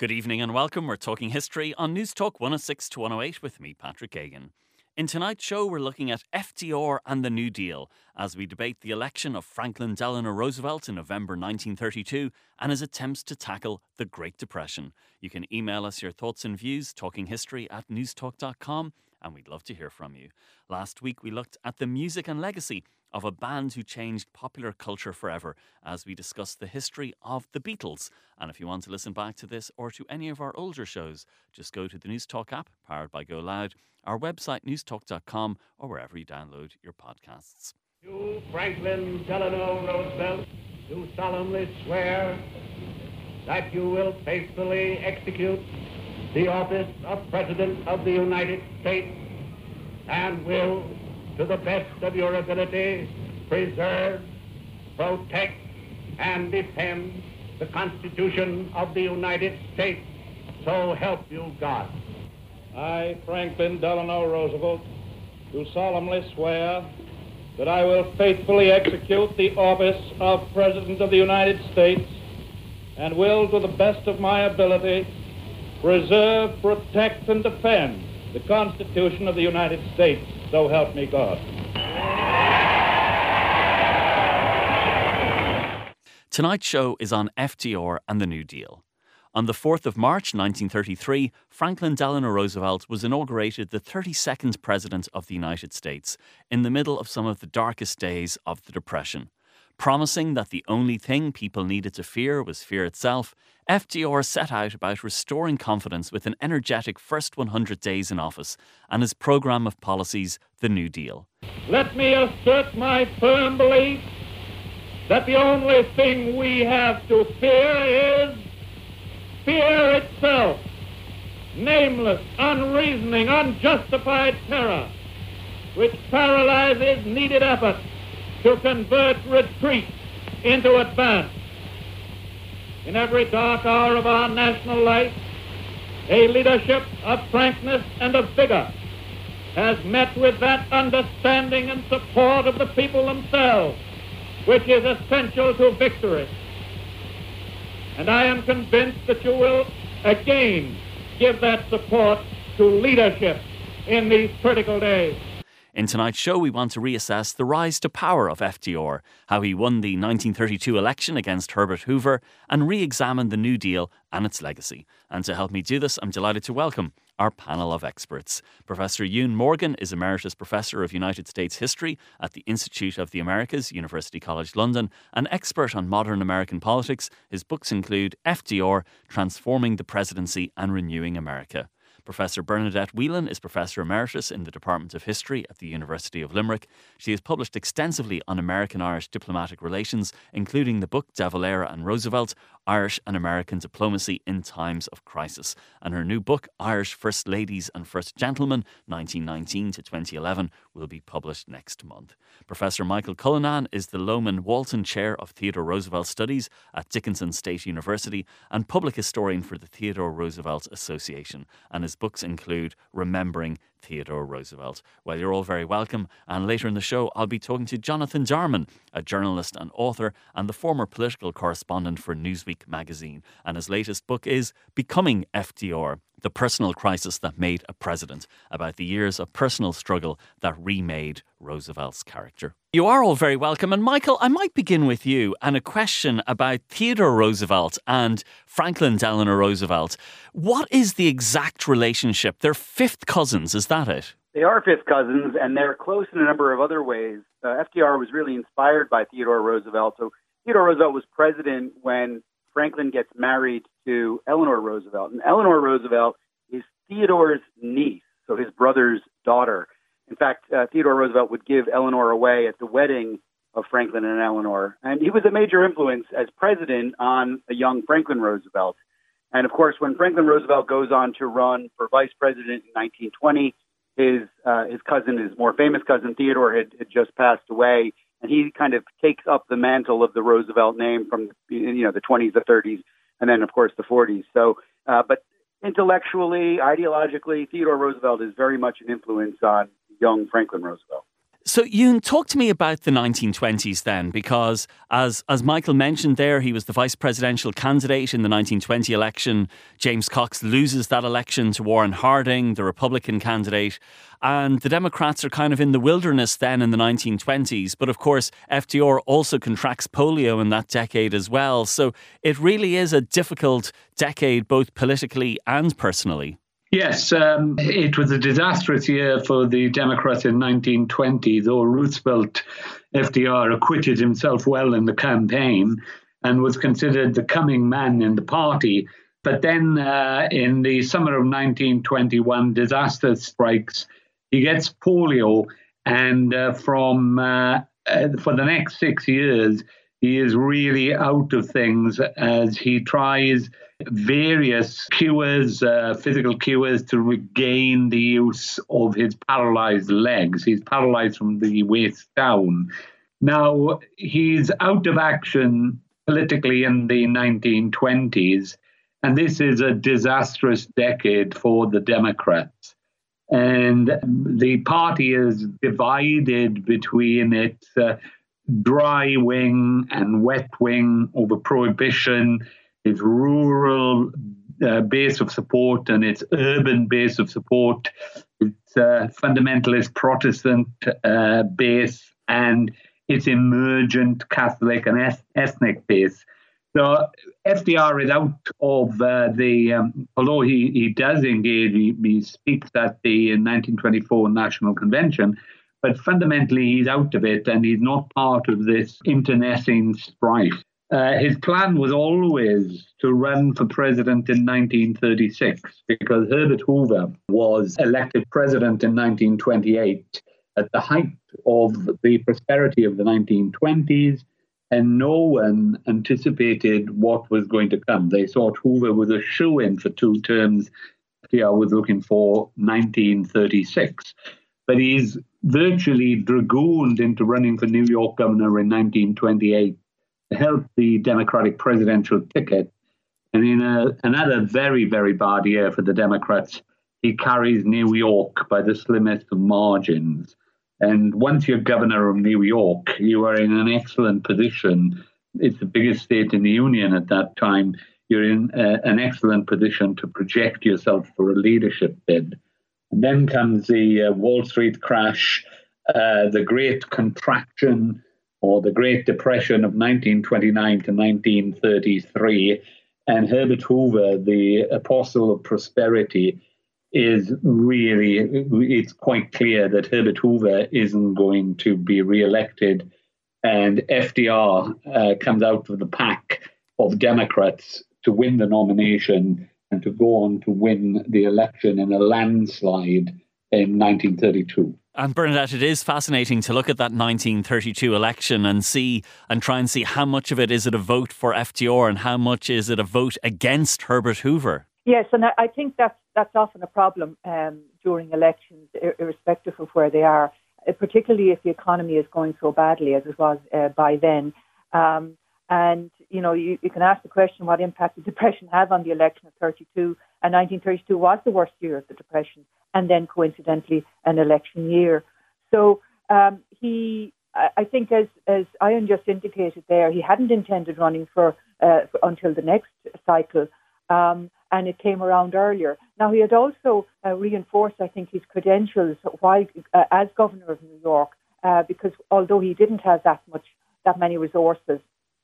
Good evening and welcome. We're talking history on News Talk 106 to 108 with me, Patrick Geoghegan. In tonight's show, we're looking at FDR and the New Deal as we debate the election of Franklin Delano Roosevelt in November 1932 and his attempts to tackle the Great Depression. You can email us your thoughts and views, talkinghistory at newstalk.com, and we'd love to hear from you. Last week, we looked at the music and legacy of a band who changed popular culture forever as we discuss the history of the Beatles. And if you want to listen back to this or to any of our older shows, just go to the News Talk app, powered by Go Loud, our website, newstalk.com, or wherever you download your podcasts. You, Franklin Delano Roosevelt, do solemnly swear that you will faithfully execute the office of President of the United States and will to the best of your ability, preserve, protect, and defend the Constitution of the United States. So help you God. I, Franklin Delano Roosevelt, do solemnly swear that I will faithfully execute the office of President of the United States and will, to the best of my ability, preserve, protect, and defend the Constitution of the United States. So help me God. Tonight's show is on FDR and the New Deal. On the 4th of March 1933, Franklin Delano Roosevelt was inaugurated the 32nd President of the United States in the middle of some of the darkest days of the Depression. Promising that the only thing people needed to fear was fear itself, FDR set out about restoring confidence with an energetic first 100 days in office and his programme of policies, the New Deal. Let me assert my firm belief that the only thing we have to fear is fear itself. Nameless, unreasoning, unjustified terror, which paralyzes needed effort to convert retreat into advance. In every dark hour of our national life, a leadership of frankness and of vigor has met with that understanding and support of the people themselves, which is essential to victory. And I am convinced that you will again give that support to leadership in these critical days. In tonight's show, we want to reassess the rise to power of FDR, how he won the 1932 election against Herbert Hoover, and re examine the New Deal and its legacy. And to help me do this, I'm delighted to welcome our panel of experts. Professor Iwan Morgan is Emeritus Professor of United States History at the Institute of the Americas, University College London, an expert on modern American politics. His books include FDR, Transforming the Presidency and Renewing America. Professor Bernadette Whelan is Professor Emeritus in the Department of History at the University of Limerick. She has published extensively on American Irish diplomatic relations, including the book De Valera and Roosevelt Irish and American Diplomacy in Times of Crisis. And her new book, Irish First Ladies and First Gentlemen, 1919 to 2011, will be published next month. Professor Michael Cullinane is the Lowman Walton Chair of Theodore Roosevelt Studies at Dickinson State University and public historian for the Theodore Roosevelt Association. And his books include Remembering Theodore Roosevelt. Well, you're all very welcome. And later in the show, I'll be talking to Jonathan Darman, a journalist and author, and the former political correspondent for Newsweek magazine. And his latest book is Becoming FDR The Personal Crisis That Made a President, about the years of personal struggle that remade Roosevelt's character. You are all very welcome. And Michael, I might begin with you and a question about Theodore Roosevelt and Franklin Delano Roosevelt. What is the exact relationship? They're fifth cousins, is that it? They are fifth cousins, and they're close in a number of other ways. Uh, FDR was really inspired by Theodore Roosevelt. So Theodore Roosevelt was president when Franklin gets married to Eleanor Roosevelt. And Eleanor Roosevelt is Theodore's niece, so his brother's daughter. In fact, uh, Theodore Roosevelt would give Eleanor away at the wedding of Franklin and Eleanor. And he was a major influence as president on a young Franklin Roosevelt. And of course, when Franklin Roosevelt goes on to run for vice president in 1920, his uh, his cousin, his more famous cousin Theodore, had, had just passed away, and he kind of takes up the mantle of the Roosevelt name from you know the 20s, the 30s, and then of course the 40s. So, uh, but intellectually, ideologically, Theodore Roosevelt is very much an influence on young Franklin Roosevelt. So, Iwan, talk to me about the 1920s then, because as, as Michael mentioned there, he was the vice presidential candidate in the 1920 election. James Cox loses that election to Warren Harding, the Republican candidate. And the Democrats are kind of in the wilderness then in the 1920s. But of course, FDR also contracts polio in that decade as well. So it really is a difficult decade, both politically and personally. Yes, um, it was a disastrous year for the Democrats in 1920, though Roosevelt, FDR, acquitted himself well in the campaign and was considered the coming man in the party. But then uh, in the summer of 1921, disaster strikes. He gets polio, and uh, from uh, uh for the next six years, he is really out of things as he tries various cures, uh, physical cures to regain the use of his paralyzed legs. He's paralyzed from the waist down. Now, he's out of action politically in the 1920s, and this is a disastrous decade for the Democrats. And the party is divided between its uh, dry wing and wet wing over prohibition its rural uh, base of support and its urban base of support, its uh, fundamentalist Protestant uh, base, and its emergent Catholic and ethnic base. So FDR is out of uh, the, um, although he, he does engage, he, he speaks at the 1924 National Convention, but fundamentally he's out of it and he's not part of this internecine strife. Uh, his plan was always to run for president in 1936 because Herbert Hoover was elected president in 1928 at the height of the prosperity of the 1920s, and no one anticipated what was going to come. They thought Hoover was a shoe in for two terms. FDR was looking for 1936. But he's virtually dragooned into running for New York governor in 1928 held the Democratic presidential ticket. And in a, another very, very bad year for the Democrats, he carries New York by the slimmest of margins. And once you're governor of New York, you are in an excellent position. It's the biggest state in the union at that time. You're in uh, an excellent position to project yourself for a leadership bid. And then comes the uh, Wall Street crash, uh, the great contraction or the Great Depression of 1929 to 1933. And Herbert Hoover, the apostle of prosperity, is really, it's quite clear that Herbert Hoover isn't going to be re-elected. And FDR uh, comes out of the pack of Democrats to win the nomination and to go on to win the election in a landslide in 1932. And Bernadette, it is fascinating to look at that 1932 election and see and try and see how much of it is it a vote for FDR and how much is it a vote against Herbert Hoover. Yes, and I think that's that's often a problem um, during elections, irrespective of where they are, uh, particularly if the economy is going so badly as it was uh, by then. Um, and you know, you, you can ask the question: What impact did depression have on the election of 32? And 1932 was the worst year of the depression and then coincidentally an election year. So um, he, I think, as as Ian just indicated there, he hadn't intended running for, uh, for until the next cycle, um, and it came around earlier. Now he had also uh, reinforced, I think, his credentials while uh, as governor of New York, uh, because although he didn't have that much, that many resources,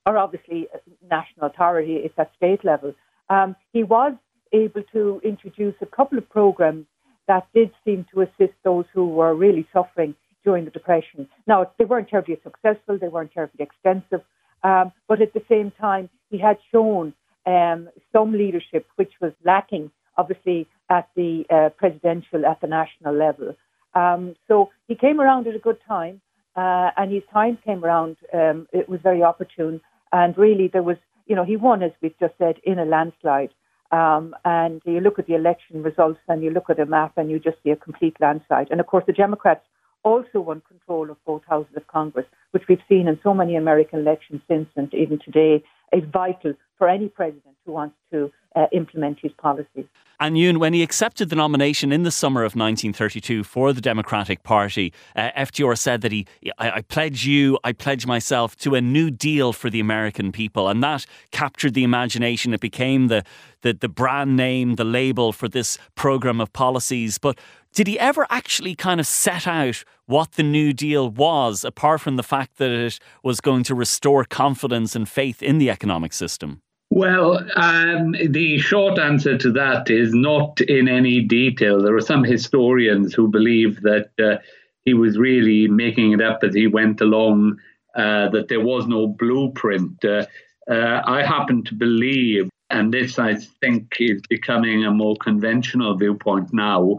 or obviously uh, national authority, it's at state level, um, he was able to introduce a couple of programs that did seem to assist those who were really suffering during the Depression. Now, they weren't terribly successful, they weren't terribly extensive, um, but at the same time, he had shown um, some leadership which was lacking, obviously, at the uh, presidential, at the national level. Um, so he came around at a good time. uh, and his time came around. Um, it was very opportune, and really there was, you know, he won as we've just said in a landslide. Um, and you look at the election results, and you look at a map, and you just see a complete landslide. And of course, the Democrats also won control of both houses of Congress, which we've seen in so many American elections since, and even today is vital for any president who wants to uh, implement his policies. And Iwan, when he accepted the nomination in the summer of 1932 for the Democratic Party, uh, FDR said that he, I, I, pledge you, I pledge myself to a new deal for the American people. And that captured the imagination. It became the, the, the brand name, the label for this program of policies. But did he ever actually kind of set out what the New Deal was, apart from the fact that it was going to restore confidence and faith in the economic system? Well, um, the short answer to that is not in any detail. There are some historians who believe that uh, he was really making it up as he went along, uh, that there was no blueprint. Uh, uh I happen to believe, and this I think is becoming a more conventional viewpoint now,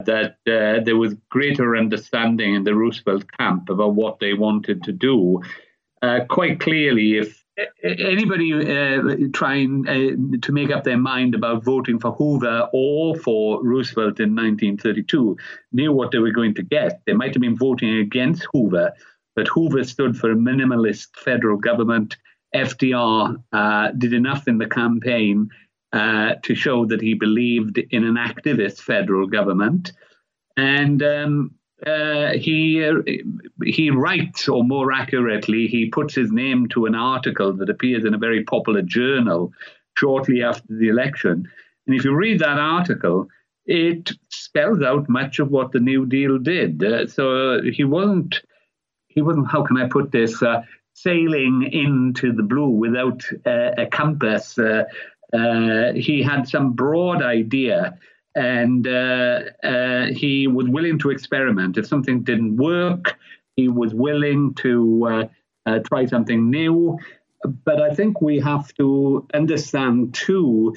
that uh, there was greater understanding in the Roosevelt camp about what they wanted to do. Uh, quite clearly, if anybody uh, trying uh, to make up their mind about voting for Hoover or for Roosevelt in 1932 knew what they were going to get. They might have been voting against Hoover, but Hoover stood for a minimalist federal government. FDR uh, did enough in the campaign uh, to show that he believed in an activist federal government. And um, uh, he uh, he writes, or more accurately, he puts his name to an article that appears in a very popular journal shortly after the election. And if you read that article, it spells out much of what the New Deal did. Uh, so he wasn't he wasn't. How can I put this? Uh, sailing into the blue without uh, a compass. Uh, he had some broad idea and uh, uh, he was willing to experiment. If something didn't work, he was willing to uh, uh, try something new. But I think we have to understand too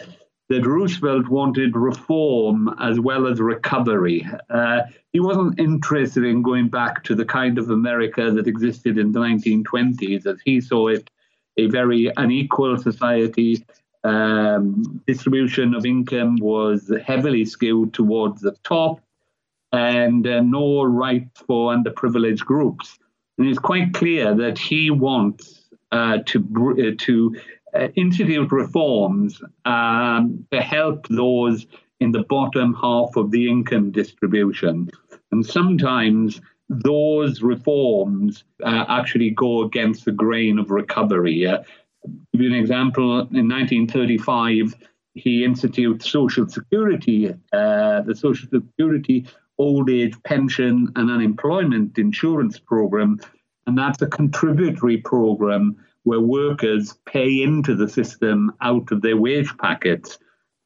that Roosevelt wanted reform as well as recovery. Uh, he wasn't interested in going back to the kind of America that existed in the 1920s, as he saw it a very unequal society um, distribution of income was heavily skewed towards the top and uh, no rights for underprivileged groups. And it's quite clear that he wants uh, to, uh, to uh, institute reforms um, to help those in the bottom half of the income distribution. And sometimes those reforms uh, actually go against the grain of recovery. Uh, give you an example. In 1935, he instituted Social Security, uh, the Social Security old age pension and unemployment insurance program. And that's a contributory program where workers pay into the system out of their wage packets.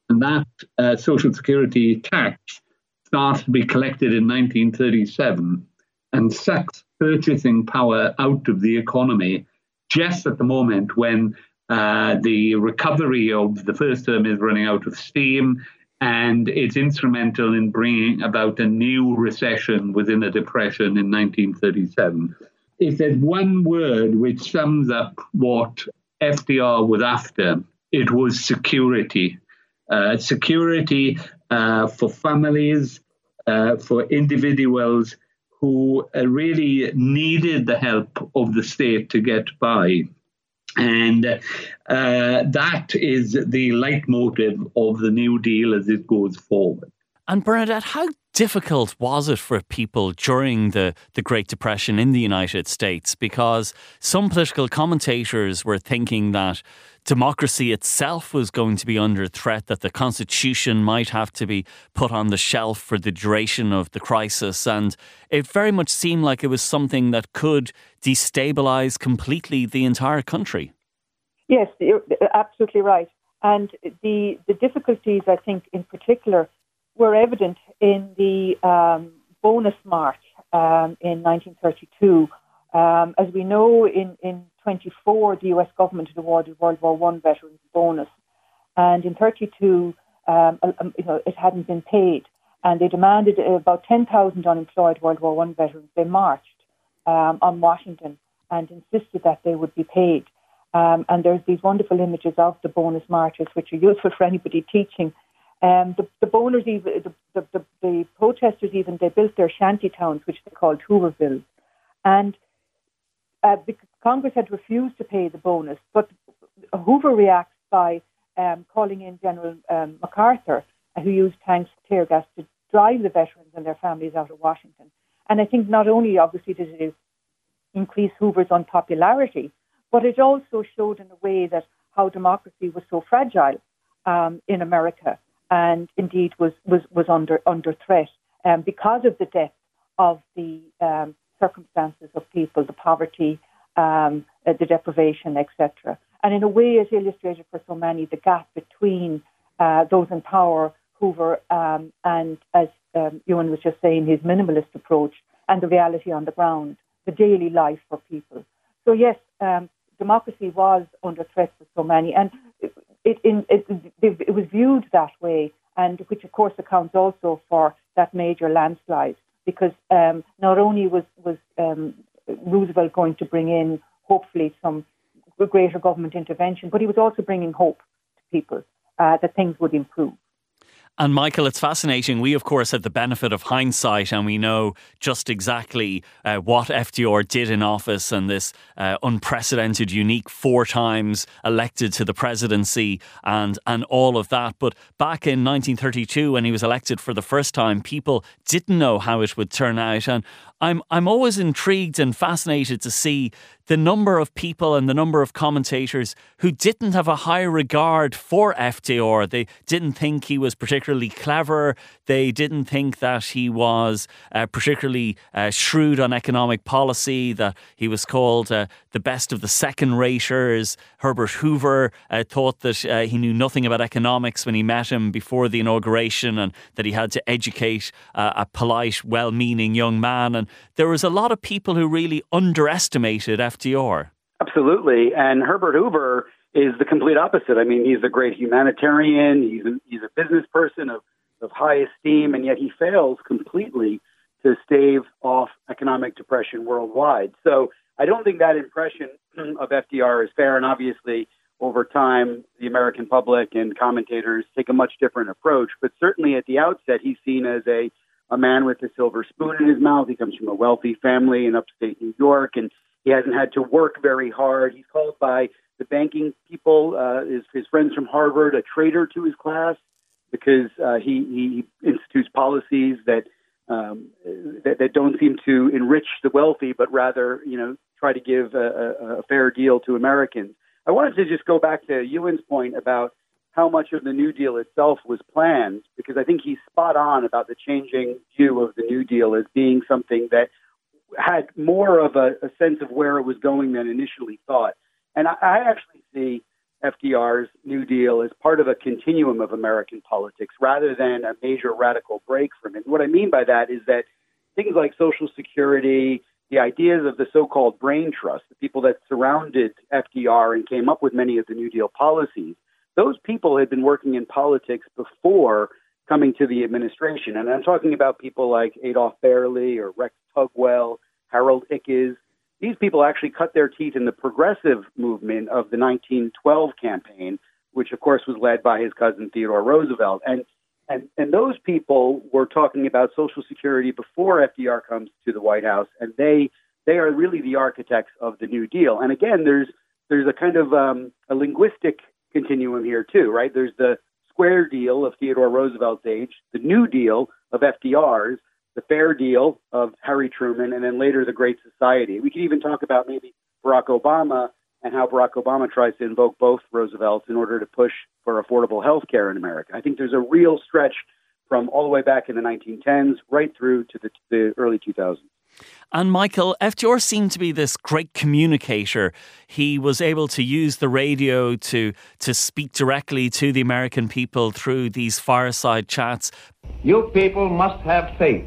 And that uh, Social Security tax starts to be collected in 1937 and sucks purchasing power out of the economy just at the moment when uh, the recovery of the first term is running out of steam, and it's instrumental in bringing about a new recession within a depression in 1937. If there's one word which sums up what FDR was after, it was security. Uh, security uh, for families, uh, for individuals who uh, really needed the help of the state to get by. And uh, that is the leitmotif of the New Deal as it goes forward. And Bernadette, how difficult was it for people during the, the Great Depression in the United States? Because some political commentators were thinking that democracy itself was going to be under threat, that the Constitution might have to be put on the shelf for the duration of the crisis. And it very much seemed like it was something that could destabilize completely the entire country. Yes, you're absolutely right. And the, the difficulties, I think, in particular, were evident in the um, bonus march um, in 1932. Um, as we know, in, in 24, the US government had awarded World War I veterans a bonus. And in 32, um, you know, it hadn't been paid. And they demanded about 10,000 unemployed World War I veterans. They marched. um, on Washington and insisted that they would be paid. Um, and there's these wonderful images of the bonus marches, which are useful for anybody teaching. Um, the, the boners, even the, the, the, the, protesters, even they built their shanty towns, which they called Hooverville, and uh, Congress had refused to pay the bonus. But Hoover reacts by um, calling in General um, MacArthur, who used tanks, tear gas to drive the veterans and their families out of Washington. And I think not only, obviously, did it increase Hoover's unpopularity, but it also showed in a way that how democracy was so fragile um, in America and indeed was, was, was under, under threat um, because of the depth of the um, circumstances of people, the poverty, um, uh, the deprivation, etc. And in a way, it illustrated for so many the gap between uh, those in power, Hoover, um, and as um, Iwan was just saying, his minimalist approach, and the reality on the ground, the daily life for people. So yes, um, democracy was under threat for so many, and it, it, it, it, was viewed that way, and which of course accounts also for that major landslide, because um, not only was was um, Roosevelt going to bring in hopefully some greater government intervention, but he was also bringing hope to people uh, that things would improve. And Michael, it's fascinating. We, of course, have the benefit of hindsight and we know just exactly uh, what FDR did in office and this uh, unprecedented, unique four times elected to the presidency and, and all of that. But back in 1932, when he was elected for the first time, people didn't know how it would turn out. And I'm, I'm always intrigued and fascinated to see the number of people and the number of commentators who didn't have a high regard for FDR. They didn't think he was particularly clever. They didn't think that he was uh, particularly uh, shrewd on economic policy, that he was called uh, the best of the second raters. Herbert Hoover uh, thought that uh, he knew nothing about economics when he met him before the inauguration and that he had to educate uh, a polite, well meaning young man. And there was a lot of people who really underestimated FDR. Absolutely. And Herbert Hoover is the complete opposite. I mean, he's a great humanitarian, he's he's a business person of, of high esteem, and yet he fails completely to stave off economic depression worldwide. So I don't think that impression of FDR is fair. And obviously, over time, the American public and commentators take a much different approach. But certainly at the outset, he's seen as a a man with a silver spoon in his mouth. He comes from a wealthy family in upstate New York, and he hasn't had to work very hard. He's called by the banking people, uh, his, his friends from Harvard, a traitor to his class because uh, he, he institutes policies that, um, that that don't seem to enrich the wealthy, but rather, you know, try to give a, a, a fair deal to Americans. I wanted to just go back to Iwan's point about how much of the New Deal itself was planned, because I think he's spot on about the changing view of the New Deal as being something that had more of a, a sense of where it was going than initially thought. And I, I actually see FDR's New Deal as part of a continuum of American politics rather than a major radical break from it. And what I mean by that is that things like Social Security, the ideas of the so called brain trust, the people that surrounded FDR and came up with many of the New Deal policies, those people had been working in politics before coming to the administration. And I'm talking about people like Adolf Berle or Rex Tugwell, Harold Ickes. These people actually cut their teeth in the progressive movement of the 1912 campaign, which of course was led by his cousin Theodore Roosevelt. And and and those people were talking about Social Security before FDR comes to the White House, and they they are really the architects of the New Deal. And again, there's there's a kind of um, a linguistic continuum here too, right? There's the square deal of Theodore Roosevelt's age, the New Deal of FDR's, the fair deal of Harry Truman, and then later the Great Society. We could even talk about maybe Barack Obama and how Barack Obama tries to invoke both Roosevelts in order to push for affordable health care in America. I think there's a real stretch from all the way back in the 1910s right through to the, the early 2000s. And Michael, FDR seemed to be this great communicator. He was able to use the radio to, to speak directly to the American people through these fireside chats. You people must have faith.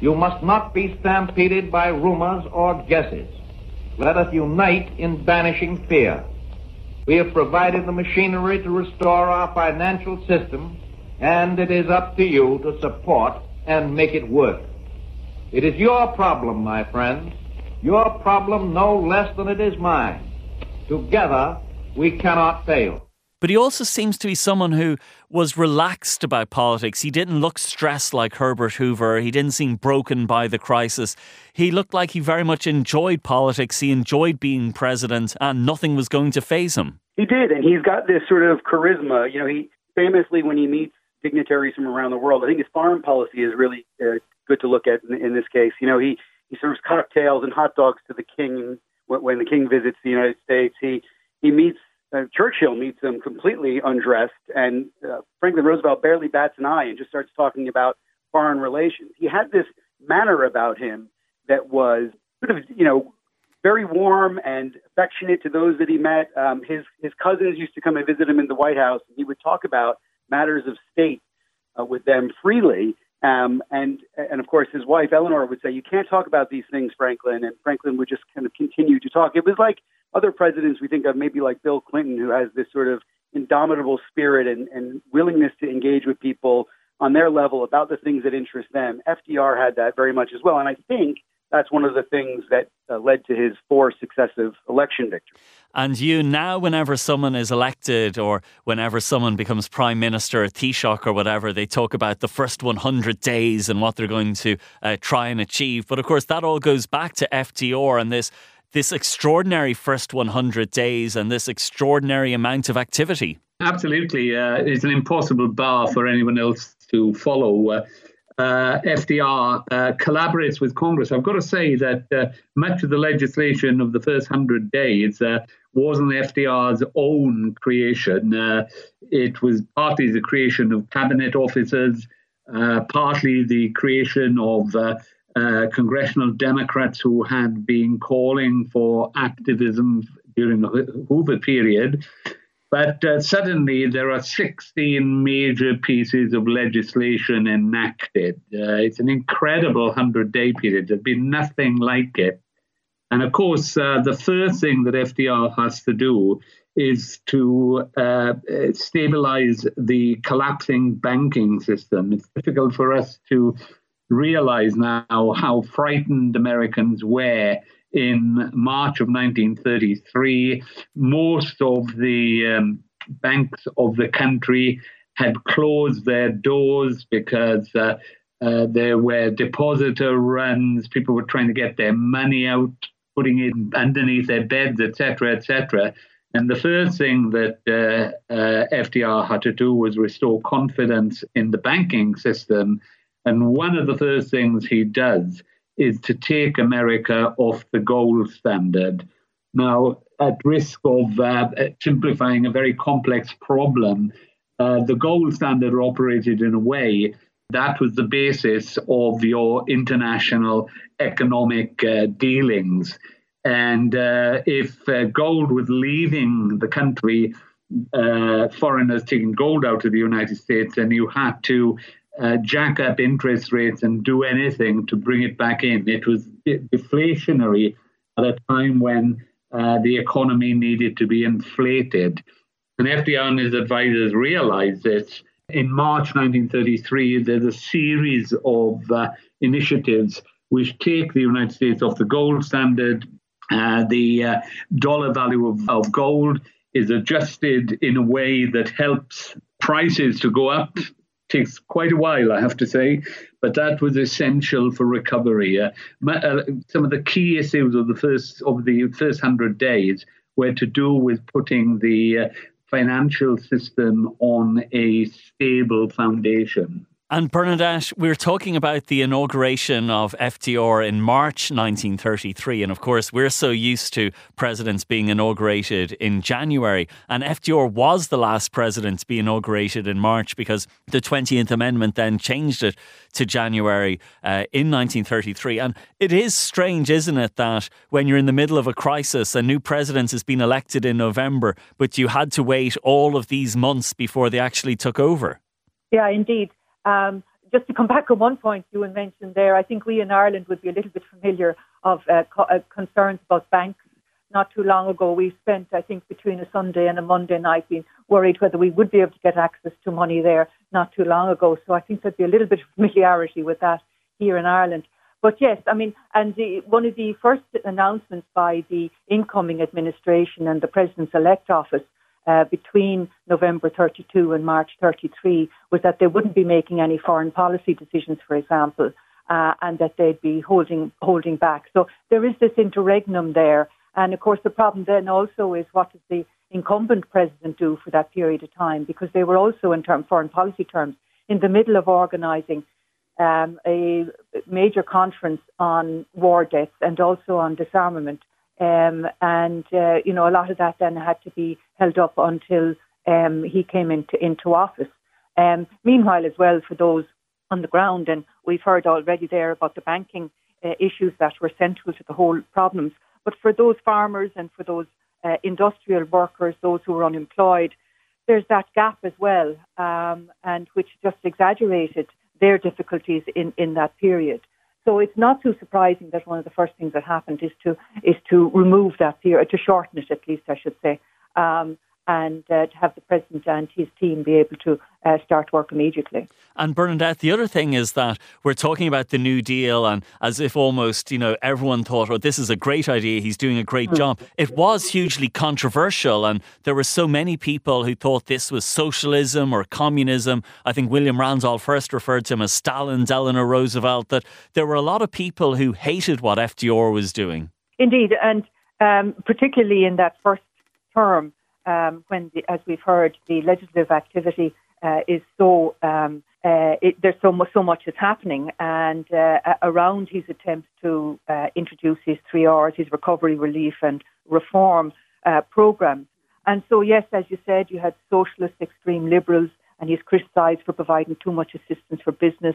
You must not be stampeded by rumors or guesses. Let us unite in banishing fear. We have provided the machinery to restore our financial system, and it is up to you to support and make it work. It is your problem, my friends, your problem no less than it is mine. Together, we cannot fail. But he also seems to be someone who was relaxed about politics. He didn't look stressed like Herbert Hoover. He didn't seem broken by the crisis. He looked like he very much enjoyed politics. He enjoyed being president, and nothing was going to phase him. He did, and he's got this sort of charisma. You know, he famously, when he meets dignitaries from around the world, I think his foreign policy is really uh, good to look at in, in this case. You know, he he serves cocktails and hot dogs to the king when, when the king visits the United States. He he meets uh, Churchill meets him completely undressed, and uh, Franklin Roosevelt barely bats an eye and just starts talking about foreign relations. He had this manner about him that was sort of, you know, very warm and affectionate to those that he met. Um, his his cousins used to come and visit him in the White House, and he would talk about matters of state uh, with them freely. Um, and and of course, his wife Eleanor would say, "You can't talk about these things, Franklin." And Franklin would just kind of continue to talk. It was like other presidents we think of, maybe like Bill Clinton, who has this sort of indomitable spirit and, and willingness to engage with people on their level about the things that interest them. FDR had that very much as well, and I think that's one of the things that uh, led to his four successive election victories. And you now, whenever someone is elected or whenever someone becomes prime minister at Taoiseach or whatever, they talk about the first 100 days and what they're going to uh, try and achieve. But of course, that all goes back to FDR and this this extraordinary first 100 days and this extraordinary amount of activity. Absolutely. Uh, it's an impossible bar for anyone else to follow. Uh, uh, FDR uh, collaborates with Congress. I've got to say that uh, much of the legislation of the first hundred days uh, wasn't FDR's own creation. It was partly the creation of cabinet officers, partly the creation of congressional Democrats who had been calling for activism during the Hoover period. But uh, suddenly there are 16 major pieces of legislation enacted. Uh, it's an incredible 100 day period. There's been nothing like it. And of course, uh, the first thing that FDR has to do is to uh, stabilize the collapsing banking system. It's difficult for us to realize now how frightened Americans were in March of 1933. Most of the um, banks of the country had closed their doors because uh, uh, there were depositor runs. People were trying to get their money out, putting it underneath their beds, etc., etc. And the first thing that uh, uh FDR had to do was restore confidence in the banking system. And one of the first things he does is to take America off the gold standard. Now, at risk of uh, simplifying a very complex problem, uh, the gold standard operated in a way that was the basis of your international economic uh, dealings. And uh, if uh, gold was leaving the country, uh, foreigners taking gold out of the United States, and you had to uh, jack up interest rates and do anything to bring it back in. It was deflationary at a time when uh, the economy needed to be inflated. And FDR and his advisors realized this. In March 1933, there's a series of uh, initiatives which take the United States off the gold standard. Uh, the uh, dollar value of, of gold is adjusted in a way that helps prices to go up takes quite a while, I have to say, but that was essential for recovery. Uh, uh, some of the key issues of the first of the first hundred days were to do with putting the uh, financial system on a stable foundation. And Bernadette, we're talking about the inauguration of FDR in March 1933. And of course, we're so used to presidents being inaugurated in January. And FDR was the last president to be inaugurated in March because the 20th Amendment then changed it to January uh, in 1933. And it is strange, isn't it, that when you're in the middle of a crisis, a new president has been elected in November, but you had to wait all of these months before they actually took over? Yeah, indeed. Um, just to come back on one point you mentioned there, I think we in Ireland would be a little bit familiar of uh, co- uh, concerns about banks. Not too long ago, we spent, I think, between a Sunday and a Monday night being worried whether we would be able to get access to money there not too long ago. So I think there'd be a little bit of familiarity with that here in Ireland. but yes, I mean, and the, one of the first announcements by the incoming administration and the president's elect office uh, between November 32 and March 33 was that they wouldn't be making any foreign policy decisions, for example, uh, and that they'd be holding holding back. So there is this interregnum there, and of course the problem then also is what does the incumbent president do for that period of time? Because they were also, in term foreign policy terms, in the middle of organising um, a major conference on war deaths and also on disarmament. Um, and uh, you know, a lot of that then had to be held up until um, he came into into office. Um, meanwhile, as well, for those on the ground, and we've heard already there about the banking uh, issues that were central to the whole problems. But for those farmers and for those uh, industrial workers, those who were unemployed, there's that gap as well, um, and which just exaggerated their difficulties in, in that period. So it's not too surprising that one of the first things that happened is to is to remove that period, to shorten it at least, I should say, um, and uh, to have the president and his team be able to uh, start work immediately. And Bernadette, the other thing is that we're talking about the New Deal, and as if almost you know everyone thought, "Oh, this is a great idea. He's doing a great mm. job." It was hugely controversial, and there were so many people who thought this was socialism or communism. I think William Randolph Hearst referred to him as Stalin's Eleanor Roosevelt. That there were a lot of people who hated what FDR was doing. Indeed, and um, particularly in that first term, um, when, the, as we've heard, the legislative activity uh, is so um, uh, it, there's so much, so much is happening, and uh, around his attempts to uh, introduce his three R's, his recovery, relief, and reform uh, programs. And so, yes, as you said, you had socialist extreme liberals, and he's criticised for providing too much assistance for business,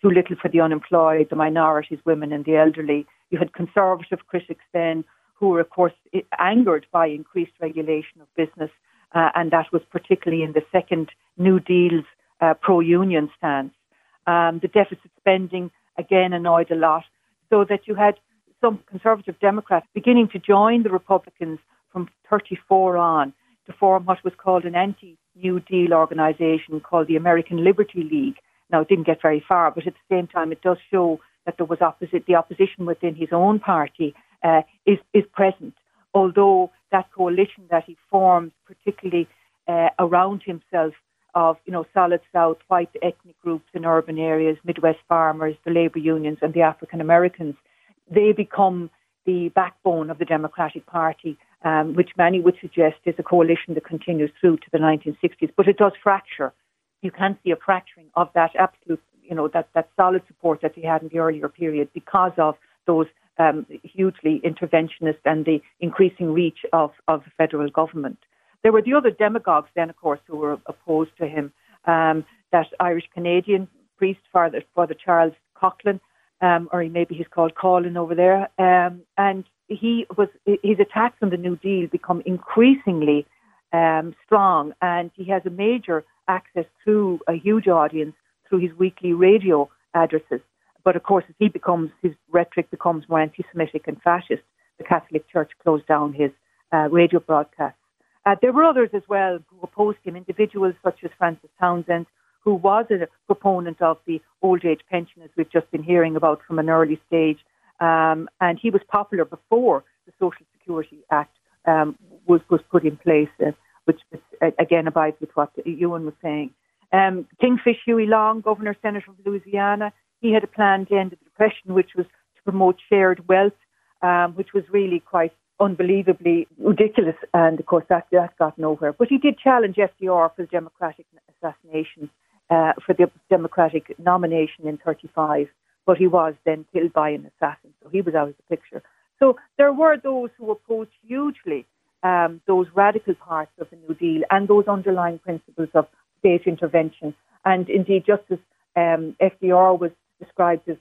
too little for the unemployed, the minorities, women, and the elderly. You had conservative critics then who were, of course, angered by increased regulation of business, uh, and that was particularly in the second New Deal's uh, pro union stance. Um, the deficit spending, again, annoyed a lot, so that you had some conservative Democrats beginning to join the Republicans from 34 on to form what was called an anti New Deal organization called the American Liberty League. Now, it didn't get very far, but at the same time, it does show that there was opposite, the opposition within his own party uh, is, is present. Although that coalition that he forms, particularly uh, around himself, of you know solid South white ethnic groups in urban areas, Midwest farmers, the labour unions, and the African Americans, they become the backbone of the Democratic Party, um, which many would suggest is a coalition that continues through to the 1960s. But it does fracture. You can see a fracturing of that absolute, you know, that, that solid support that he had in the earlier period because of those um, hugely interventionist and the increasing reach of, of the federal government. There were the other demagogues then, of course, who were opposed to him. Um, that Irish Canadian priest, Father, Father Charles Coughlin, um, or maybe he's called Colin over there, um, and he was his attacks on the New Deal become increasingly um, strong, and he has a major access to a huge audience through his weekly radio addresses. But of course, as he becomes, his rhetoric becomes more anti-Semitic and fascist. The Catholic Church closed down his uh, radio broadcasts. Uh, there were others as well who opposed him, individuals such as Francis Townsend, who was a proponent of the old age pension, as we've just been hearing about from an early stage. Um, and he was popular before the Social Security Act um, was, was put in place, uh, which uh, again abides with what Iwan was saying. Um, Kingfish Huey Long, Governor Senator of Louisiana, he had a plan to end the Depression, which was to promote shared wealth, um, which was really quite unbelievably ridiculous. And of course, that, that got nowhere. But he did challenge FDR for the Democratic assassination, uh, for the Democratic nomination in 35. But he was then killed by an assassin, so he was out of the picture. So there were those who opposed hugely um, those radical parts of the New Deal and those underlying principles of state intervention. And indeed, just as um, FDR was described as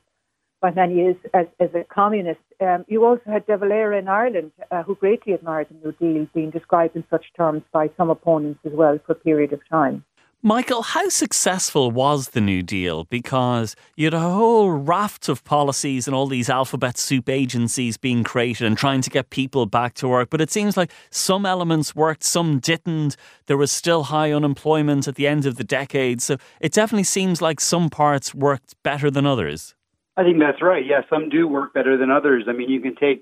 by many as, as, as a communist. Um, you also had De Valera in Ireland, uh, who greatly admired the New Deal, being described in such terms by some opponents as well for a period of time. Michael, how successful was the New Deal? Because you had a whole raft of policies and all these alphabet soup agencies being created and trying to get people back to work. But it seems like some elements worked, some didn't. There was still high unemployment at the end of the decade. So it definitely seems like some parts worked better than others. I think that's right. Yeah, some do work better than others. I mean, you can take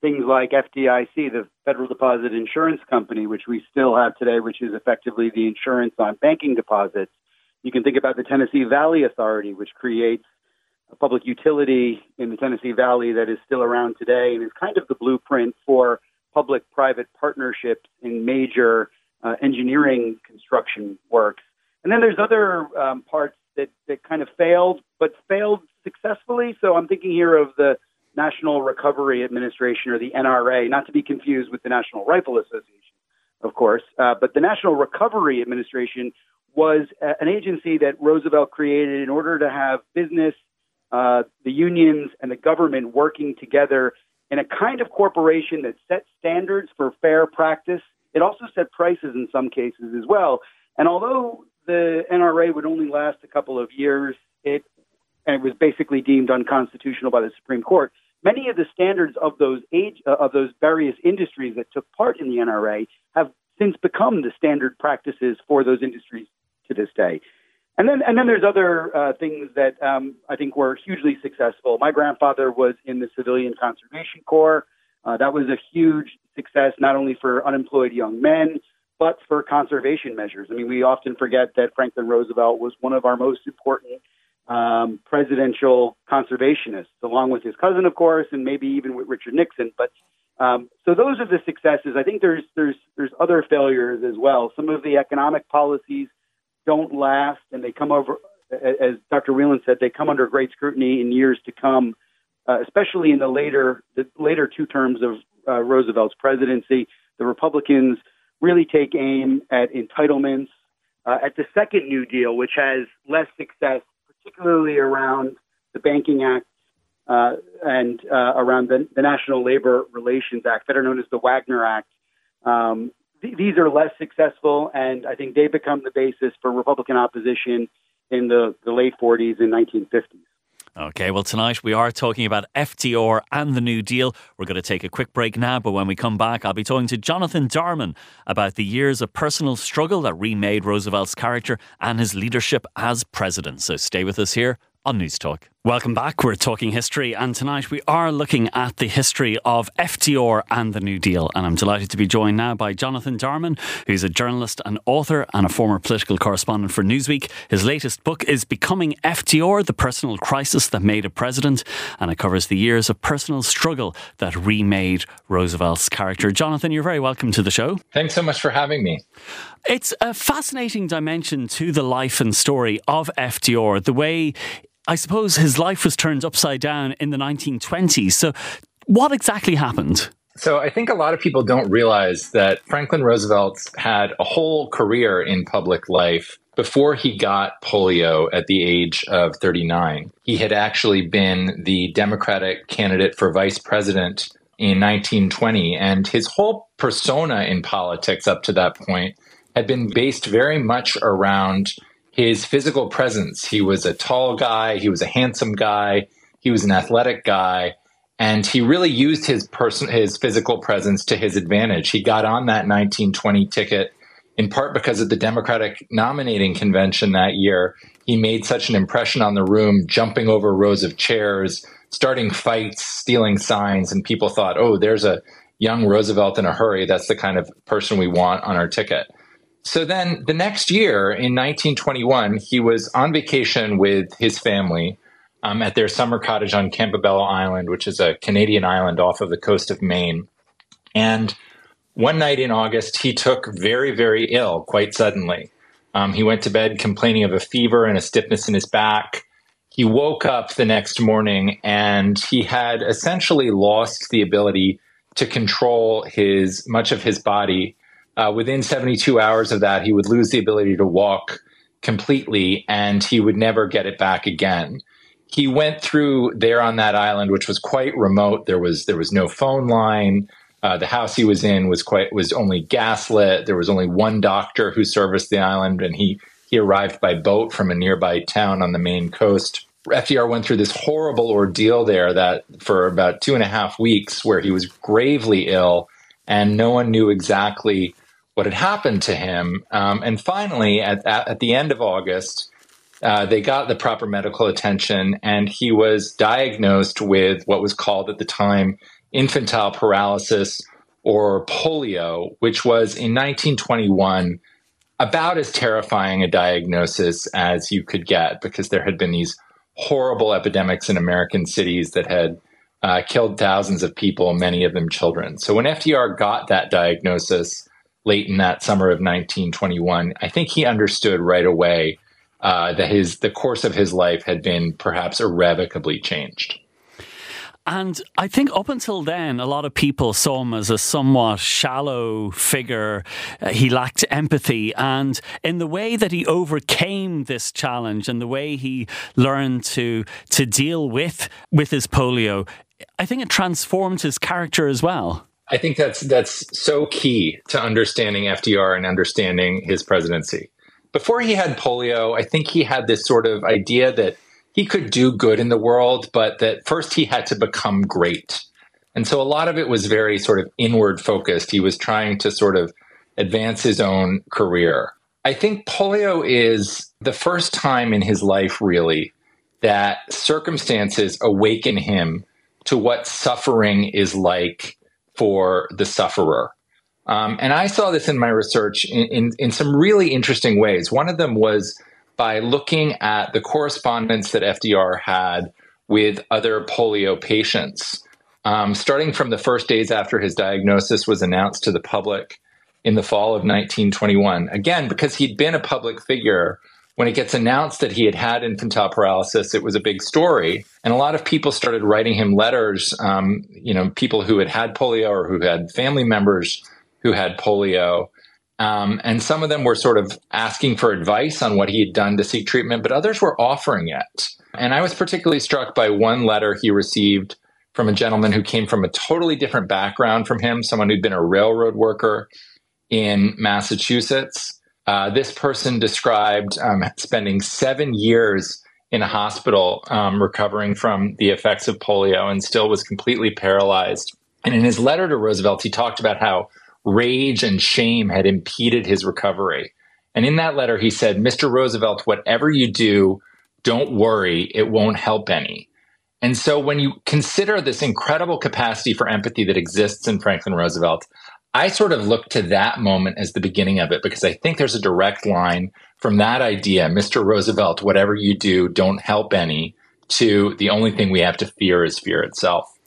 things like FDIC, the Federal Deposit Insurance Company, which we still have today, which is effectively the insurance on banking deposits. You can think about the Tennessee Valley Authority, which creates a public utility in the Tennessee Valley that is still around today and is kind of the blueprint for public private partnerships in major uh, engineering construction works. And then there's other um, parts that, that kind of failed, but failed successfully. So I'm thinking here of the National Recovery Administration or the NRA, not to be confused with the National Rifle Association, of course. Uh, but the National Recovery Administration was a, an agency that Roosevelt created in order to have business, uh, the unions, and the government working together in a kind of corporation that set standards for fair practice. It also set prices in some cases as well. And although the NRA would only last a couple of years, it and it was basically deemed unconstitutional by the Supreme Court. Many of the standards of those age uh, of those various industries that took part in the NRA have since become the standard practices for those industries to this day. And then, and then there's other uh, things that um, I think were hugely successful. My grandfather was in the Civilian Conservation Corps. Uh, that was a huge success, not only for unemployed young men, but for conservation measures. I mean, we often forget that Franklin Roosevelt was one of our most important um, presidential conservationists, along with his cousin, of course, and maybe even with Richard Nixon. But um, so those are the successes. I think there's there's there's other failures as well. Some of the economic policies don't last, and they come over, as Dr. Whelan said, they come under great scrutiny in years to come, uh, especially in the later the later two terms of uh, Roosevelt's presidency. The Republicans really take aim at entitlements. Uh, at the second New Deal, which has less success particularly around the Banking Act uh, and uh, around the, the, National Labor Relations Act, better known as the Wagner Act. Um, th- these are less successful, and I think they become the basis for Republican opposition in the, the late 40s and 1950s. Okay, well, tonight we are talking about FDR and the New Deal. We're going to take a quick break now, but when we come back, I'll be talking to Jonathan Darman about the years of personal struggle that remade Roosevelt's character and his leadership as president. So stay with us here on Newstalk. Welcome back. We're talking history, and tonight we are looking at the history of FDR and the New Deal. And I'm delighted to be joined now by Jonathan Darman, who's a journalist and author and a former political correspondent for Newsweek. His latest book is Becoming FDR The Personal Crisis That Made a President, and it covers the years of personal struggle that remade Roosevelt's character. Jonathan, you're very welcome to the show. Thanks so much for having me. It's a fascinating dimension to the life and story of FDR, the way I suppose his life was turned upside down in the 1920s. So, what exactly happened? So, I think a lot of people don't realize that Franklin Roosevelt had a whole career in public life before he got polio at the age of 39. He had actually been the Democratic candidate for vice president in 1920, and his whole persona in politics up to that point had been based very much around his physical presence. He was a tall guy, he was a handsome guy, he was an athletic guy, and he really used his person his physical presence to his advantage. He got on that 1920 ticket in part because of the Democratic nominating convention that year. He made such an impression on the room, jumping over rows of chairs, starting fights, stealing signs, and people thought, "Oh, there's a young Roosevelt in a hurry. That's the kind of person we want on our ticket." So then the next year in 1921, he was on vacation with his family um, at their summer cottage on Campobello Island, which is a Canadian island off of the coast of Maine. And one night in August, he took very, very ill quite suddenly. Um, he went to bed complaining of a fever and a stiffness in his back. He woke up the next morning and he had essentially lost the ability to control his much of his body uh, within 72 hours of that, he would lose the ability to walk completely and he would never get it back again. He went through there on that island, which was quite remote. There was there was no phone line. Uh, the house he was in was quite was only gaslit. There was only one doctor who serviced the island, and he he arrived by boat from a nearby town on the Maine coast. FDR went through this horrible ordeal there that for about two and a half weeks, where he was gravely ill, and no one knew exactly what had happened to him. Um, and finally, at, at, at, the end of August, Uh, they got the proper medical attention, and he was diagnosed with what was called at the time infantile paralysis or polio, which was in 1921 about as terrifying a diagnosis as you could get because there had been these horrible epidemics in American cities that had uh, killed thousands of people, many of them children. So when FDR got that diagnosis late in that summer of 1921, I think he understood right away uh, that his the course of his life had been perhaps irrevocably changed. And I think up until then, a lot of people saw him as a somewhat shallow figure. Uh, he lacked empathy. And in the way that he overcame this challenge and the way he learned to, to deal with, with his polio, I think it transformed his character as well. I think that's that's so key to understanding FDR and understanding his presidency. Before he had polio, I think he had this sort of idea that he could do good in the world, but that first he had to become great. And so a lot of it was very sort of inward focused. He was trying to sort of advance his own career. I think polio is the first time in his life, really, that circumstances awaken him to what suffering is like for the sufferer. Um, and I saw this in my research in, in, in some really interesting ways. One of them was by looking at the correspondence that FDR had with other polio patients. Um, starting from the first days after his diagnosis was announced to the public in the fall of 1921. Again, because he'd been a public figure, when it gets announced that he had had infantile paralysis, it was a big story. And a lot of people started writing him letters, um, you know, people who had had polio or who had family members who had polio. Um, and some of them were sort of asking for advice on what he had done to seek treatment, but others were offering it. And I was particularly struck by one letter he received from a gentleman who came from a totally different background from him, someone who'd been a railroad worker in Massachusetts. Uh, this person described um, spending seven years in a hospital um, recovering from the effects of polio and still was completely paralyzed. And in his letter to Roosevelt, he talked about how rage and shame had impeded his recovery. And in that letter, he said, Mr. Roosevelt, whatever you do, don't worry, it won't help any. And so when you consider this incredible capacity for empathy that exists in Franklin Roosevelt, I sort of look to that moment as the beginning of it because I think there's a direct line from that idea, Mr. Roosevelt, whatever you do, don't help any, to the only thing we have to fear is fear itself.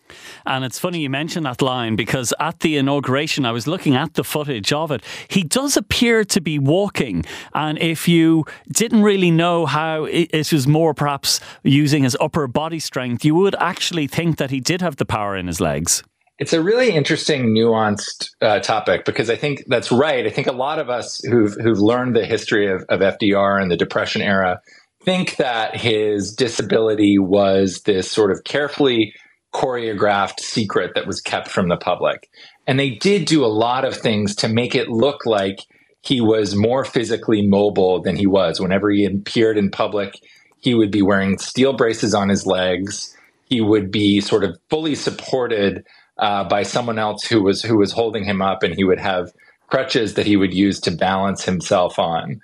And it's funny you mention that line because at the inauguration, I was looking at the footage of it. He does appear to be walking. And if you didn't really know how it was more perhaps using his upper body strength, you would actually think that he did have the power in his legs. It's a really interesting, nuanced uh, topic because I think that's right. I think a lot of us who've who've learned the history of, of FDR and the Depression era think that his disability was this sort of carefully choreographed secret that was kept from the public. And they did do a lot of things to make it look like he was more physically mobile than he was. Whenever he appeared in public, he would be wearing steel braces on his legs. He would be sort of fully supported uh, by someone else who was who was holding him up, and he would have crutches that he would use to balance himself on.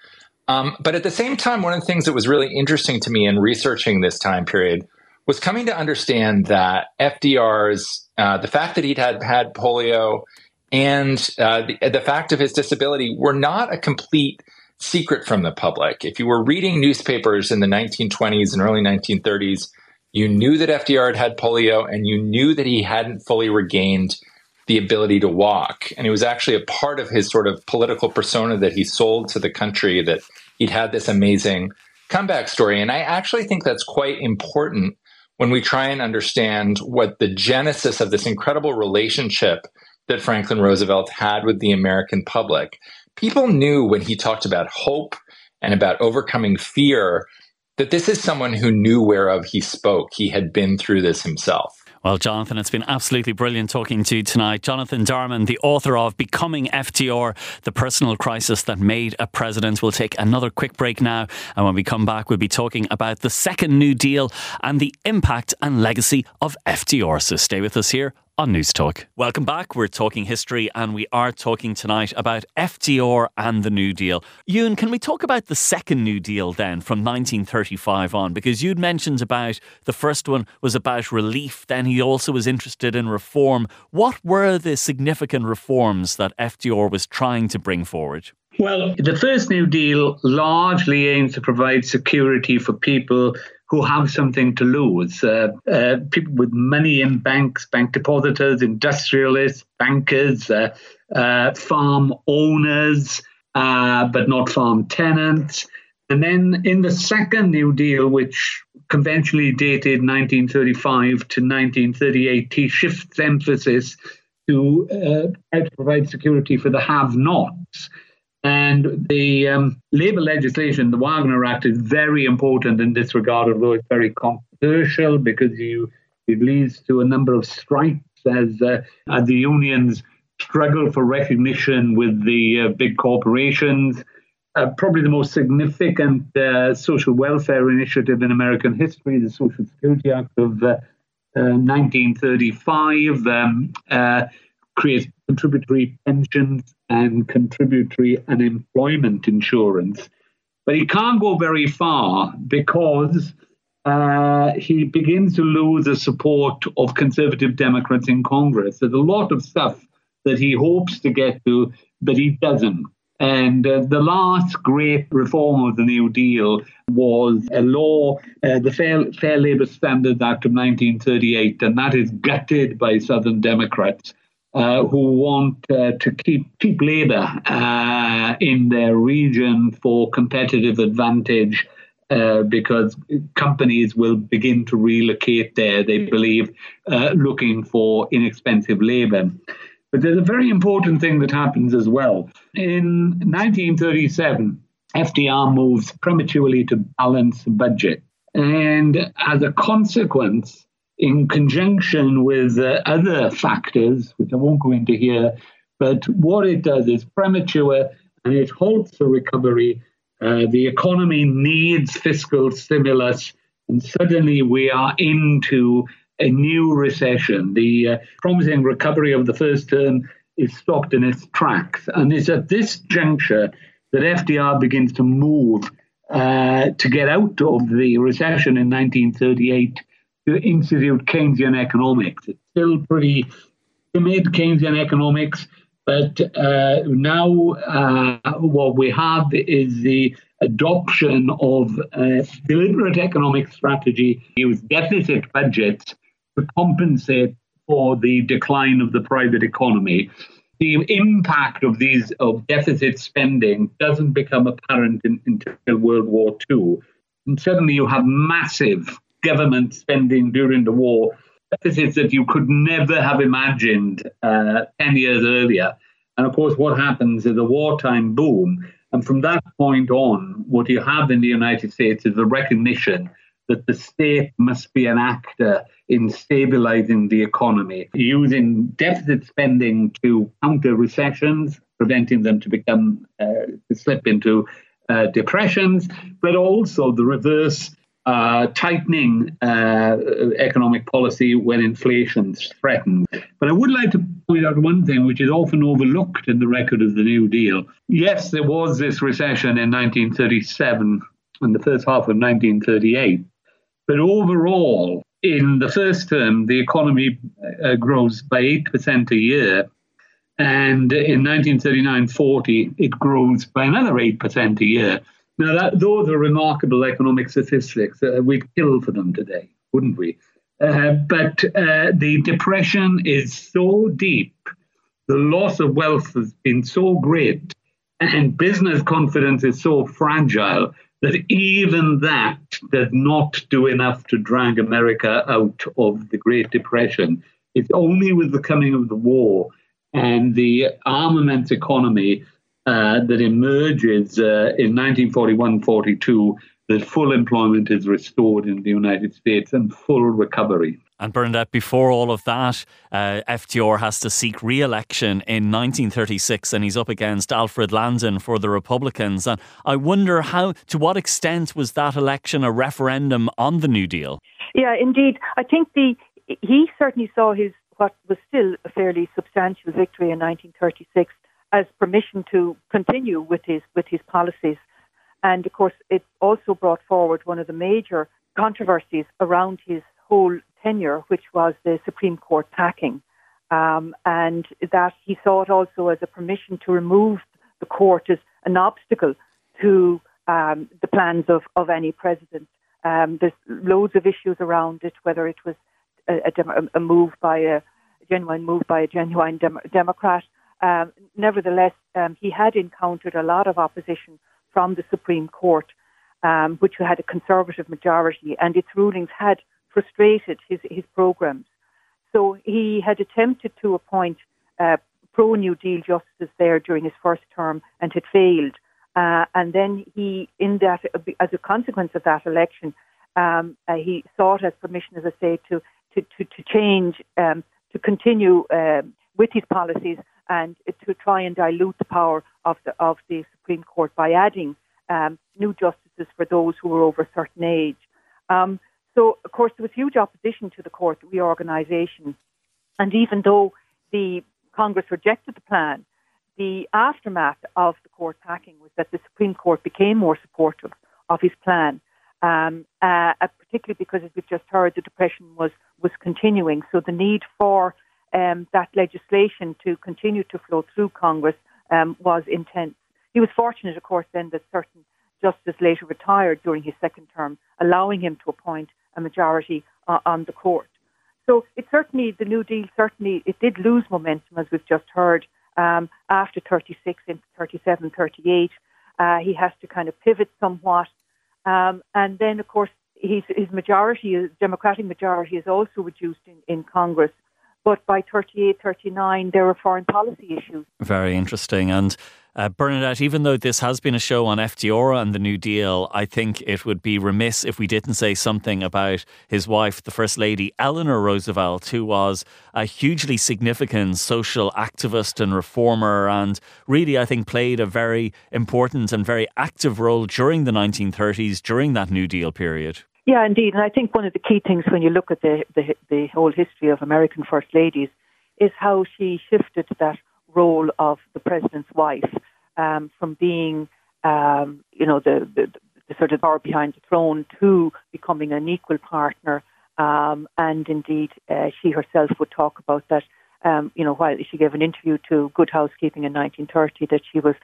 Um, but at the same time, one of the things that was really interesting to me in researching this time period was coming to understand that FDR's uh, the fact that he'd had had polio and uh, the, the fact of his disability were not a complete secret from the public. If you were reading newspapers in the 1920s and early 1930s, you knew that FDR had had polio and you knew that he hadn't fully regained the ability to walk. And it was actually a part of his sort of political persona that he sold to the country that he'd had this amazing comeback story. And I actually think that's quite important when we try and understand what the genesis of this incredible relationship that Franklin Roosevelt had with the American public. People knew when he talked about hope and about overcoming fear that this is someone who knew whereof he spoke. He had been through this himself. Well, Jonathan, it's been absolutely brilliant talking to you tonight. Jonathan Darman, the author of Becoming FDR, The Personal Crisis That Made a President. We'll take another quick break now. And when we come back, we'll be talking about the second New Deal and the impact and legacy of FDR. So stay with us here on Newstalk. Welcome back. We're talking history and we are talking tonight about FDR and the New Deal. Iwan, can we talk about the second New Deal then from 1935 on? Because you'd mentioned about the first one was about relief, then he also was interested in reform. What were the significant reforms that FDR was trying to bring forward? Well, the first New Deal largely aims to provide security for people who have something to lose. Uh, uh, people with money in banks, bank depositors, industrialists, bankers, uh, uh farm owners, uh, but not farm tenants. And then in the second New Deal, which conventionally dated 1935 to 1938, he shifts emphasis to uh, to provide security for the have-nots. And the um, labour legislation, the Wagner Act, is very important in this regard, although it's very controversial because you, it leads to a number of strikes as, uh, as the unions struggle for recognition with the uh, big corporations. Uh, probably the most significant uh, social welfare initiative in American history, the Social Security Act of 1935, uh, uh, um, creates contributory pensions and contributory unemployment insurance. But he can't go very far because uh, he begins to lose the support of conservative Democrats in Congress. There's a lot of stuff that he hopes to get to, but he doesn't. And uh, the last great reform of the New Deal was a law, uh, the Fair, Fair Labor Standards Act of 1938, and that is gutted by Southern Democrats uh, who want uh, to keep keep labour uh, in their region for competitive advantage. Uh, because companies will begin to relocate there, they believe, uh, looking for inexpensive labour. But there's a very important thing that happens as well. In 1937, FDR moves prematurely to balance the budget. And as a consequence, in conjunction with uh, other factors, which I won't go into here. But what it does is premature and it halts the recovery. Uh, the economy needs fiscal stimulus, and suddenly we are into a new recession. The uh, promising recovery of the first term is stopped in its tracks. And it's at this juncture that FDR begins to move uh, to get out of the recession in 1938 to institute Keynesian economics. It's still pretty timid Keynesian economics, but uh, now uh, what we have is the adoption of a deliberate economic strategy, use deficit budgets to compensate for the decline of the private economy. The impact of these of deficit spending doesn't become apparent in, until World War II. And suddenly you have massive government spending during the war, deficits that you could never have imagined uh, 10 years earlier. And of course, what happens is a wartime boom. And from that point on, what you have in the United States is the recognition that the state must be an actor in stabilizing the economy, using deficit spending to counter recessions, preventing them to become uh, to slip into uh, depressions, but also the reverse uh, tightening uh, economic policy when inflation threatens. But I would like to point out one thing which is often overlooked in the record of the New Deal. Yes, there was this recession in 1937 and the first half of 1938, but overall, in the first term, the economy uh, grows by 8% a year. And in 1939 40, it grows by another 8% a year. Now, that, those are remarkable economic statistics. Uh, we'd kill for them today, wouldn't we? Uh, but uh, the depression is so deep, the loss of wealth has been so great, and business confidence is so fragile that even that does not do enough to drag America out of the Great Depression. It's only with the coming of the war and the armaments economy uh, that emerges uh, in 1941 42 that full employment is restored in the United States and full recovery. And Bernadette, before all of that, uh, FDR has to seek re election in 1936 and he's up against Alfred Landon for the Republicans. And I wonder how, to what extent was that election a referendum on the New Deal? Yeah, indeed. I think the he certainly saw his what was still a fairly substantial victory in 1936 as permission to continue with his with his policies. And of course, it also brought forward one of the major controversies around his whole tenure, which was the Supreme Court packing. Um, and that he saw it also as a permission to remove the court as an obstacle to um, the plans of, of any president. Um, there's loads of issues around it, whether it was a, a, a move by a, genuine move by a genuine dem- Democrat. Um, nevertheless, um, he had encountered a lot of opposition from the Supreme Court, um, which had a conservative majority, and its rulings had frustrated his, his programs. So he had attempted to appoint uh, pro New Deal justices there during his first term and had failed. Uh, and then he, in that, as a consequence of that election, um, uh, he sought as permission, as I say, to to to, to change, um, to continue uh, with his policies and to try and dilute the power of the of the Supreme Court by adding um, new justices for those who were over a certain age. Um, so, of course, there was huge opposition to the court reorganisation, and even though the Congress rejected the plan, the aftermath of the court packing was that the Supreme Court became more supportive of his plan, um, uh, uh particularly because, as we've just heard, the depression was was continuing. So the need for um, that legislation to continue to flow through Congress um, was intense. He was fortunate, of course, then that certain justices later retired during his second term, allowing him to appoint a majority uh, on the court. So it certainly, the New Deal certainly, it did lose momentum, as we've just heard, um, after 36 into 37, 38. Uh, he has to kind of pivot somewhat. Um, and then, of course, his, his majority, his Democratic majority, is also reduced in, in Congress but by 38, 39, there were foreign policy issues. Very interesting. And uh, Bernadette, even though this has been a show on FDR and the New Deal, I think it would be remiss if we didn't say something about his wife, the First Lady Eleanor Roosevelt, who was a hugely significant social activist and reformer, and really, I think, played a very important and very active role during the 1930s, during that New Deal period. Yeah, indeed. And I think one of the key things when you look at the, the, the whole history of American First Ladies is how she shifted that role of the president's wife um, from being, um, you know, the, the, the, sort of power behind the throne to becoming an equal partner. Um, and indeed, uh, she herself would talk about that. Um, you know, while she gave an interview to Good Housekeeping in 1930, that she was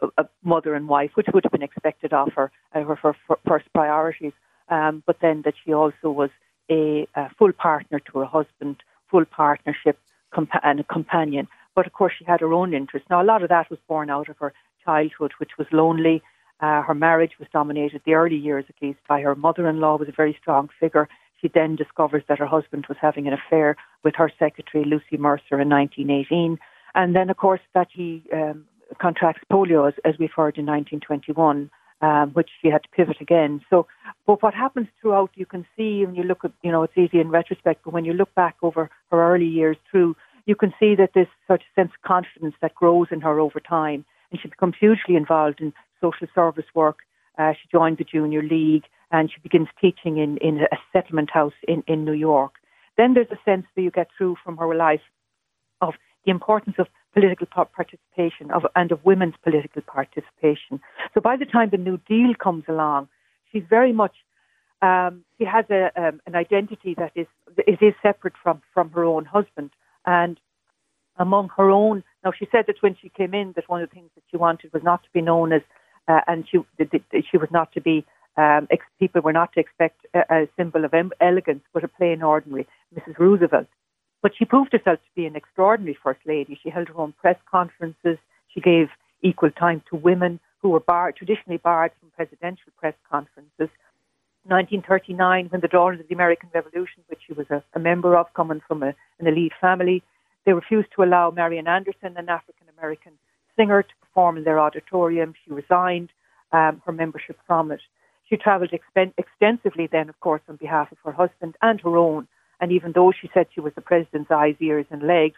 a, a mother and wife, which would have been expected of her, uh, her, her first priorities um, but then that she also was a, a, full partner to her husband, full partnership compa- and a companion. But of course, she had her own interests. Now, a lot of that was born out of her childhood, which was lonely. Uh, her marriage was dominated, the early years at least, by her mother-in-law was a very strong figure. She then discovers that her husband was having an affair with her secretary, Lucy Mercer, in 1918. And then, of course, that he um, contracts polio, as, as we've heard in 1921 um, which she had to pivot again. So, but what happens throughout, you can see when you look at, you know, it's easy in retrospect, but when you look back over her early years through, you can see that there's such a sense of confidence that grows in her over time. And she becomes hugely involved in social service work. Uh, she joined the Junior League and she begins teaching in, in a settlement house in, in New York. Then there's a sense that you get through from her life of the importance of political participation of, and of women's political participation. So by the time the New Deal comes along, she's very much um, she has a, um, an identity that is it is separate from from her own husband and among her own. Now she said that when she came in, that one of the things that she wanted was not to be known as, uh, and she she was not to be. Um, ex- people were not to expect a, a symbol of em- elegance, but a plain, ordinary Mrs. Roosevelt. But she proved herself to be an extraordinary First Lady. She held her own press conferences. She gave equal time to women who were barred, traditionally barred from presidential press conferences. 1939, when the daughters of the American Revolution, which she was a, a member of, coming from a, an elite family, they refused to allow Marian Anderson, an African American singer, to perform in their auditorium. She resigned um, her membership from it. She travelled expen- extensively then, of course, on behalf of her husband and her own and even though she said she was the president's eyes, ears, and legs,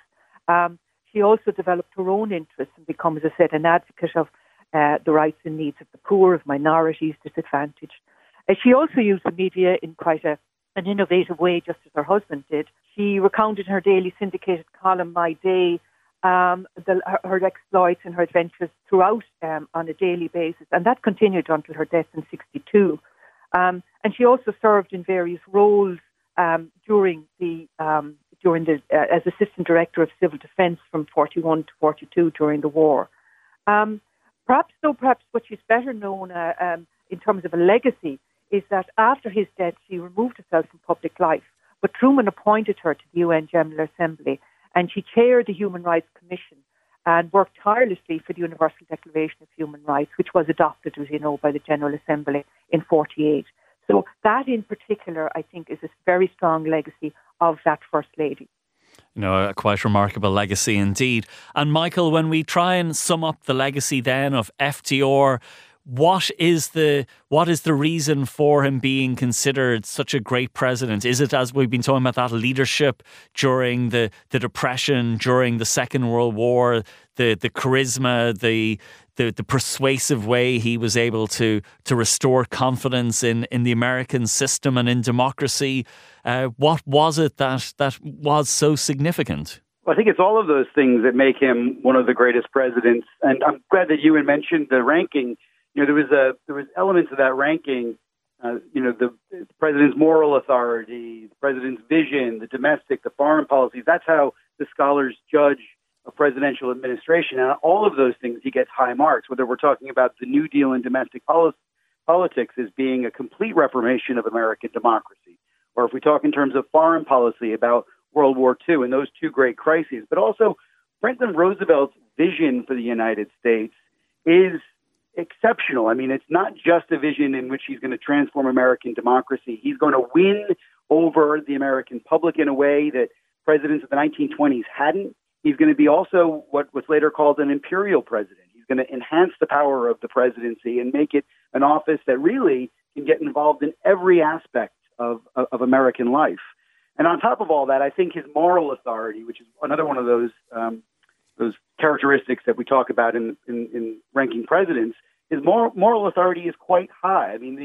um, she also developed her own interests and became, as I said, an advocate of uh, the rights and needs of the poor, of minorities, disadvantaged. Uh, she also used the media in quite a, an innovative way, just as her husband did. she recounted in her daily syndicated column, My Day, um, the, her, her, exploits and her adventures throughout um, on a daily basis, and that continued until her death in 62. Um, and she also served in various roles um, during the um, during the uh, as assistant director of civil defence from 41 to 42 during the war. Um, perhaps, though, perhaps what she's better known uh, in terms of a legacy is that after his death, she removed herself from public life. But Truman appointed her to the UN General Assembly and she chaired the Human Rights Commission and worked tirelessly for the Universal Declaration of Human Rights, which was adopted, as you know, by the General Assembly in 48. So that in particular, I think, is a very strong legacy of that First Lady. You know, a quite remarkable legacy indeed. And Michael, when we try and sum up the legacy then of FDR, what is the what is the reason for him being considered such a great president? Is it as we've been talking about that leadership during the, the depression, during the Second World War, the the charisma, the the, the persuasive way he was able to to restore confidence in, in the American system and in democracy. Uh, what was it that that was so significant? Well, I think it's all of those things that make him one of the greatest presidents. And I'm glad that you mentioned the ranking you know, there was a there was elements of that ranking. Uh, you know, the, the president's moral authority, the president's vision, the domestic, the foreign policies. That's how the scholars judge a presidential administration. And all of those things, he gets high marks. Whether we're talking about the New Deal in domestic policy, politics as being a complete reformation of American democracy, or if we talk in terms of foreign policy about World War II and those two great crises, but also Franklin Roosevelt's vision for the United States is exceptional. I mean, it's not just a vision in which he's going to transform American democracy. He's going to win over the American public in a way that presidents of the 1920s hadn't. He's going to be also what was later called an imperial president. He's going to enhance the power of the presidency and make it an office that really can get involved in every aspect of, of, of American life. And on top of all that, I think his moral authority, which is another one of those um, those characteristics that we talk about in, in, in ranking presidents, his moral, moral authority is quite high. I mean,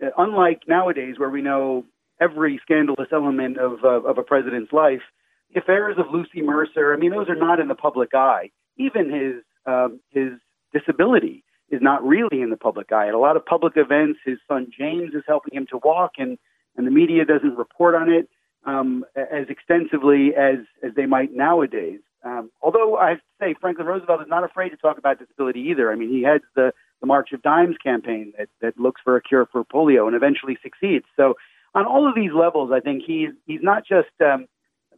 the, uh, unlike nowadays where we know every scandalous element of, of a president's life, affairs of Lucy Mercer, I mean, those are not in the public eye. Even his, um, his disability is not really in the public eye. At a lot of public events, his son James is helping him to walk, and, and the media doesn't report on it um, as extensively as, as they might nowadays. Um, although I say, Franklin Roosevelt is not afraid to talk about disability either. I mean, he heads the, the March of Dimes campaign that, that looks for a cure for polio and eventually succeeds. So, on all of these levels, I think he's he's not just um,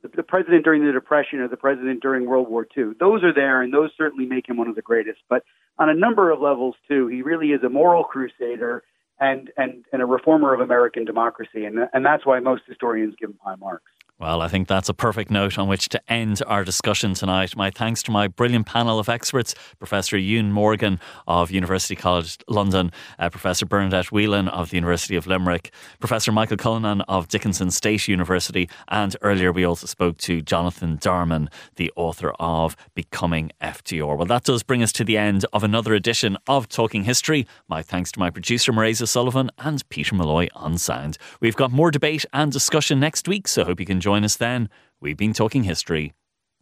the, the president during the Depression or the president during World War II. Those are there, and those certainly make him one of the greatest. But on a number of levels too, he really is a moral crusader and and, and a reformer of American democracy, and and that's why most historians give him high marks. Well, I think that's a perfect note on which to end our discussion tonight. My thanks to my brilliant panel of experts Professor Iwan Morgan of University College London, uh, Professor Bernadette Whelan of the University of Limerick, Professor Michael Cullinane of Dickinson State University, and earlier we also spoke to Jonathan Darman, the author of Becoming FDR. Well, that does bring us to the end of another edition of Talking History. My thanks to my producer, Marisa Sullivan, and Peter Malloy on sound. We've got more debate and discussion next week, so hope you can join us then. We've been talking history.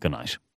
Good night.